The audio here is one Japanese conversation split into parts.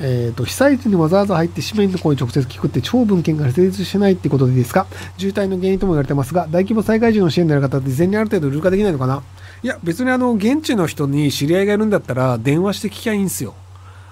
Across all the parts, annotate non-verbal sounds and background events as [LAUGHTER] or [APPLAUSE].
えーと、被災地にわざわざ入って市民の声を直接聞くって超文献が成立しないってことでいいですか？渋滞の原因とも言われてますが大規模災害時の支援である方って事前にある程度ルー化できないのかな？いや別にあの現地の人に知り合いがいるんだったら電話して聞きゃいいんですよ。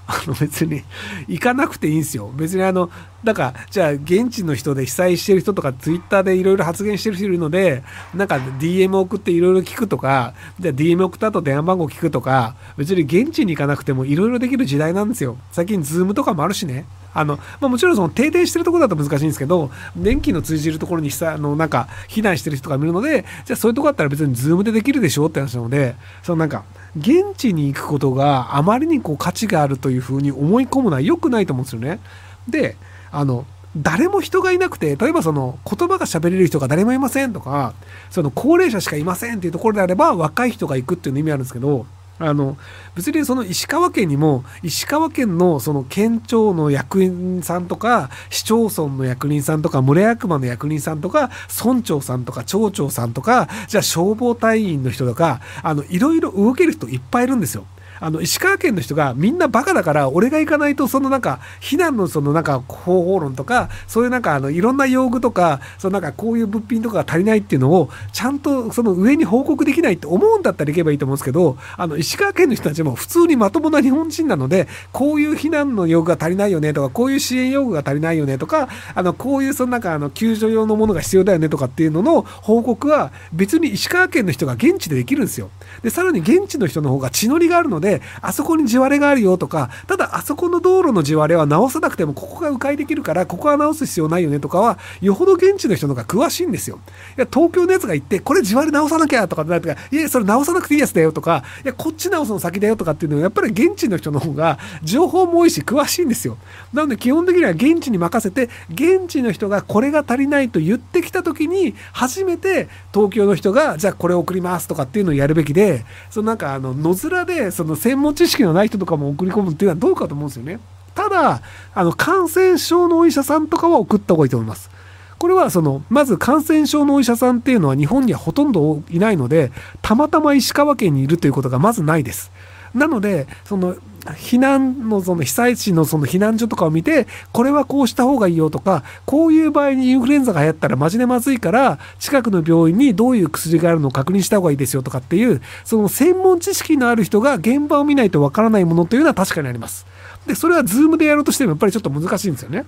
あの別に行かなくていいんですよ。別にあの、だから、じゃあ現地の人で被災してる人とかツイッターでいろいろ発言してる人いるので、なんか DM 送っていろいろ聞くとか、じゃあ DM 送った後電話番号聞くとか、別に現地に行かなくてもいろいろできる時代なんですよ。最近ズームとかもあるしね。あの、まあ、もちろんその停電してるところだと難しいんですけど、電気の通じるところにさ、あの、なんか避難してる人が見るので、じゃあそういうとこだったら別にズームでできるでしょって話なので、そのなんか、現地に行くことがあまりにこう価値があるというふうに思い込むのは良くないと思うんですよね。で、あの、誰も人がいなくて、例えばその言葉が喋れる人が誰もいませんとか、その高齢者しかいませんっていうところであれば若い人が行くっていうの意味あるんですけど、あの別にその石川県にも石川県のその県庁の役員さんとか市町村の役人さんとか村役場の役人さんとか村長さんとか町長さんとかじゃあ消防隊員の人とかあのいろいろ動ける人いっぱいいるんですよ。あの石川県の人がみんなバカだから俺が行かないとそのなんか避難のそのなんか方法論とかそういうなんかあのいろんな用具とかそのなんかこういう物品とかが足りないっていうのをちゃんとその上に報告できないって思うんだったら行けばいいと思うんですけどあの石川県の人たちも普通にまともな日本人なのでこういう避難の用具が足りないよねとかこういう支援用具が足りないよねとかあのこういうそのなんかあの救助用のものが必要だよねとかっていうのの報告は別に石川県の人が現地でできるんですよ。でさらに現地の人の方が血のりがあるのでであそこに地割れがあるよとかただあそこの道路の地割れは直さなくてもここが迂回できるからここは直す必要ないよねとかはよほど現地の人の方が詳しいんですよ。いや東京のやつが行ってこれ地割れ直さなきゃとかってなっていやそれ直さなくていいやつだよとかいやこっち直すの先だよとかっていうのはやっぱり現地の人の方が情報も多いし詳しいんですよ。なので基本的には現地に任せて現地の人がこれが足りないと言ってきた時に初めて東京の人がじゃあこれ送りますとかっていうのをやるべきでそのなんかあの野面でその専門知識のない人とかも送り込むっていうのはどうかと思うんですよね。ただ、あの、感染症のお医者さんとかは送った方がいいと思います。これはその、まず感染症のお医者さんっていうのは日本にはほとんどいないので、たまたま石川県にいるということがまずないです。なので、その、避難のその被災地のその避難所とかを見て、これはこうした方がいいよとか、こういう場合にインフルエンザが流行ったらマジでまずいから、近くの病院にどういう薬があるのを確認した方がいいですよとかっていう、その専門知識のある人が現場を見ないとわからないものというのは確かにあります。で、それは Zoom でやろうとしてもやっぱりちょっと難しいんですよね。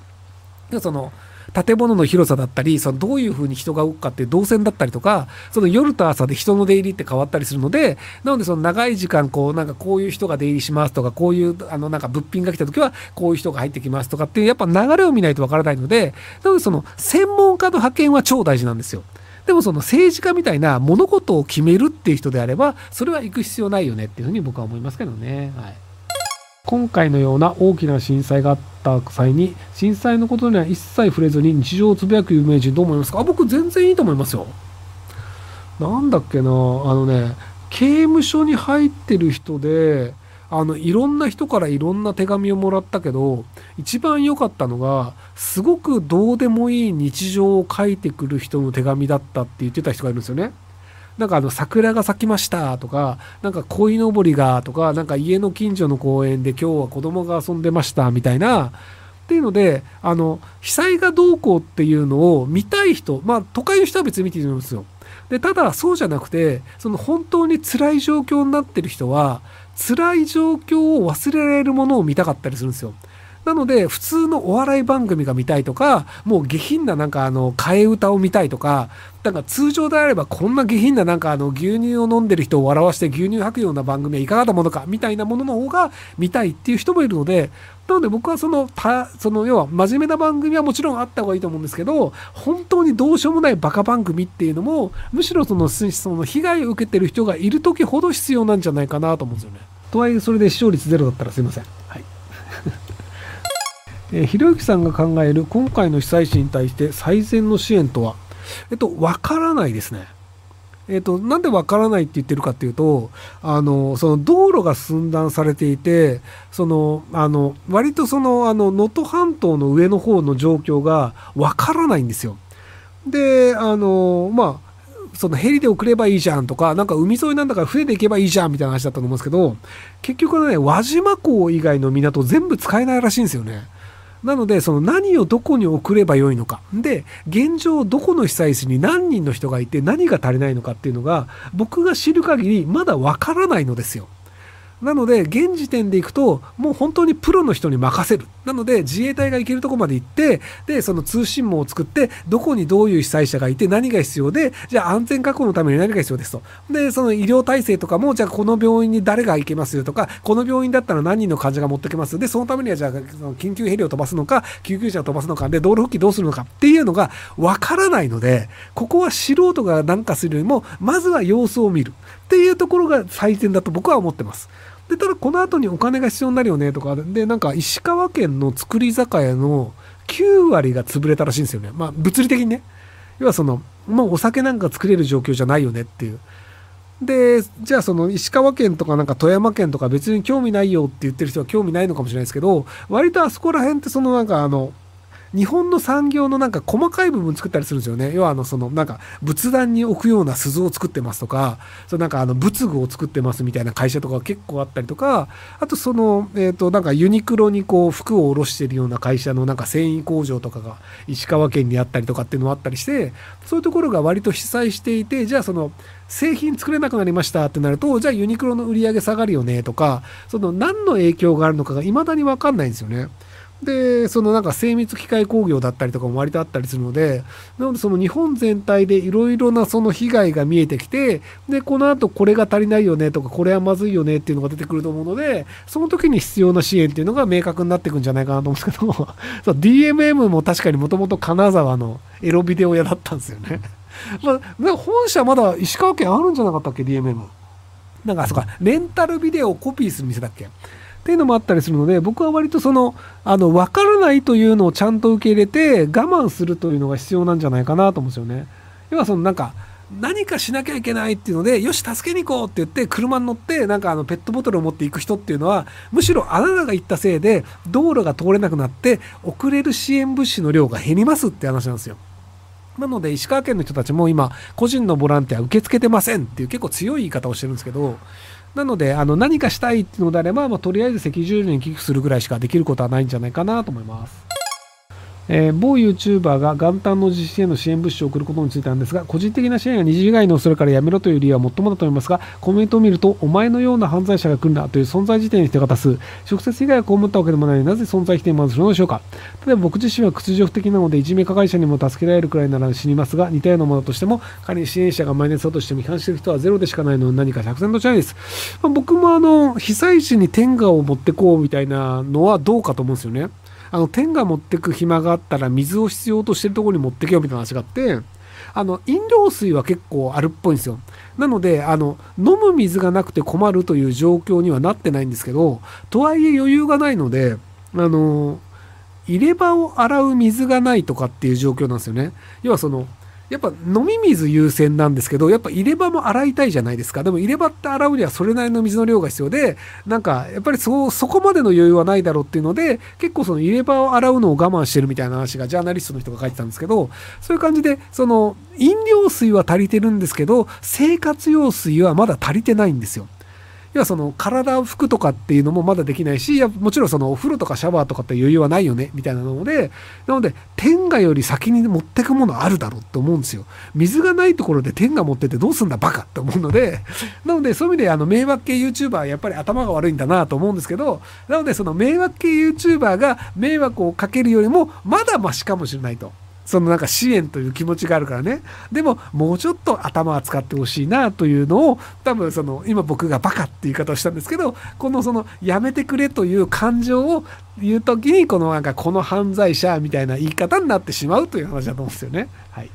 でその建物の広さだったりそのどういうふうに人が動くかっていう動線だったりとかその夜と朝で人の出入りって変わったりするのでなのでその長い時間こうなんかこういう人が出入りしますとかこういうあのなんか物品が来た時はこういう人が入ってきますとかっていうやっぱ流れを見ないとわからないのでなのでその専門家の派遣は超大事なんですよ。でもその政治家みたいな物事を決めるっていう人であればそれは行く必要ないよねっていうふうに僕は思いますけどね。はい今回のような大きな震災があった際に震災のことには一切触れずに日常をつぶやく有名人どう思いますかあ僕全然いいと思いますよ。なんだっけなあのね刑務所に入ってる人であのいろんな人からいろんな手紙をもらったけど一番良かったのがすごくどうでもいい日常を書いてくる人の手紙だったって言ってた人がいるんですよね。なんかあの桜が咲きましたとか、なんか鯉のぼりがとか、なんか家の近所の公園で今日は子供が遊んでましたみたいな、っていうので、あの、被災がどうこうっていうのを見たい人、まあ都会の人は別に見ていいと思うんですよ。で、ただそうじゃなくて、その本当に辛い状況になってる人は、辛い状況を忘れられるものを見たかったりするんですよ。なので、普通のお笑い番組が見たいとか、もう下品ななんかあの、替え歌を見たいとか、なんか通常であればこんな下品ななんかあの、牛乳を飲んでる人を笑わして牛乳吐くような番組はいかがなものか、みたいなものの方が見たいっていう人もいるので、なので僕はその、た、その要は真面目な番組はもちろんあった方がいいと思うんですけど、本当にどうしようもないバカ番組っていうのも、むしろその、その被害を受けてる人がいる時ほど必要なんじゃないかなと思うんですよね。とはいえそれで視聴率ゼロだったらすいません。えー、ひろゆきさんが考える今回の被災地に対して最善の支援とは、えっと、わからないですね。えっと、なんでわからないって言ってるかっていうと、あの、その道路が寸断されていて、その、あの、割とその、あの、能登半島の上の方の状況がわからないんですよ。で、あの、まあ、そのヘリで送ればいいじゃんとか、なんか海沿いなんだから船で行けばいいじゃんみたいな話だったと思うんですけど、結局ね、輪島港以外の港全部使えないらしいんですよね。なので、その何をどこに送ればよいのか。で、現状どこの被災地に何人の人がいて何が足りないのかっていうのが、僕が知る限りまだわからないのですよ。なので、現時点で行くと、もう本当にプロの人に任せる。なので、自衛隊が行けるとこまで行って、で、その通信網を作って、どこにどういう被災者がいて、何が必要で、じゃあ安全確保のために何が必要ですと。で、その医療体制とかも、じゃあこの病院に誰が行けますよとか、この病院だったら何人の患者が持ってきます。で、そのためには、じゃあ、緊急ヘリを飛ばすのか、救急車を飛ばすのか、で、道路復帰どうするのかっていうのがわからないので、ここは素人が何かするよりも、まずは様子を見るっていうところが最善だと僕は思ってます。でただこの後にお金が必要になるよねとかでなんか石川県の造り酒屋の9割が潰れたらしいんですよね。まあ物理的にね。要はそのもうお酒なんか作れる状況じゃないよねっていう。でじゃあその石川県とかなんか富山県とか別に興味ないよって言ってる人は興味ないのかもしれないですけど割とあそこら辺ってそのなんかあの日本の産業のなんか細かい部分作ったりするんですよね。要はあのそのなんか仏壇に置くような鈴を作ってますとか、そのなんかあの仏具を作ってますみたいな会社とか結構あったりとか、あとそのえっ、ー、となんかユニクロにこう服を卸してるような会社のなんか繊維工場とかが石川県にあったりとかっていうのもあったりして、そういうところが割と被災していて、じゃあその製品作れなくなりましたってなると、じゃあユニクロの売り上げ下がるよねとか、その何の影響があるのかが未だにわかんないんですよね。でそのなんか精密機械工業だったりとかも割とあったりするのでなのでその日本全体でいろいろなその被害が見えてきてでこのあとこれが足りないよねとかこれはまずいよねっていうのが出てくると思うのでその時に必要な支援っていうのが明確になってくんじゃないかなと思うんですけど [LAUGHS] そう DMM も確かにもともと金沢のエロビデオ屋だったんですよね。[LAUGHS] まあ、本社まだ石川県あるんじゃなかったっけ DMM。なんかそうかレンタルビデオをコピーする店だっけ？っていうのもあったりするので僕は割とそのあの分からないというのをちゃんと受け入れて我慢するというのが必要なんじゃないかなと思うんですよね。要はそのなんか何かしなきゃいけないっていうのでよし助けに行こうって言って車に乗ってなんかあのペットボトルを持っていく人っていうのはむしろあなたが行ったせいで道路が通れなくなって遅れる支援物資の量が減りますって話なんですよ。なので石川県の人たちも今個人のボランティア受け付けてませんっていう結構強い言い方をしてるんですけどなので、あの何かしたいっていうのであれば、まあ、とりあえず赤十字に寄付するぐらいしかできることはないんじゃないかなと思います。えー、某 YouTuber が元旦の実施への支援物資を送ることについてなんですが、個人的な支援や二次被害の恐れからやめろという理由は最もだと思いますが、コメントを見ると、お前のような犯罪者が来るなという存在自体に人が多数、直接被害を被ったわけでもないのになぜ存在否定までするのでしょうか。例えば僕自身は屈辱的なので、いじめ加害者にも助けられるくらいなら死にますが、似たようなものとしても、仮に支援者がマイナスだとしても批判している人はゼロでしかないのに何か百戦としないです。まあ、僕もあの、被災地に天下を持ってこうみたいなのはどうかと思うんですよね。あの天が持ってく暇があったら水を必要としてるところに持ってけよみたいな話があってあの飲料水は結構あるっぽいんですよ。なのであの飲む水がなくて困るという状況にはなってないんですけどとはいえ余裕がないのであの入れ歯を洗う水がないとかっていう状況なんですよね。要はそのやっぱ飲み水優先なんですけど、やっぱ入れ歯も洗いたいじゃないですか。でも入れ歯って洗うにはそれなりの水の量が必要で、なんかやっぱりそ、そこまでの余裕はないだろうっていうので、結構その入れ歯を洗うのを我慢してるみたいな話がジャーナリストの人が書いてたんですけど、そういう感じで、その飲料水は足りてるんですけど、生活用水はまだ足りてないんですよ。要はその体を拭くとかっていうのもまだできないし、いやもちろんそのお風呂とかシャワーとかって余裕はないよね、みたいなので、なので、天下より先に持ってくものあるだろうって思うんですよ。水がないところで天下持っててどうすんだバカって思うので、なのでそういう意味であの迷惑系 YouTuber はやっぱり頭が悪いんだなと思うんですけど、なのでその迷惑系 YouTuber が迷惑をかけるよりもまだマシかもしれないと。そのなんか支援という気持ちがあるからね。でも、もうちょっと頭は使ってほしいなというのを、多分その、今僕がバカって言い方をしたんですけど、このその、やめてくれという感情を言う時に、このなんか、この犯罪者みたいな言い方になってしまうという話だと思うんですよね。はい。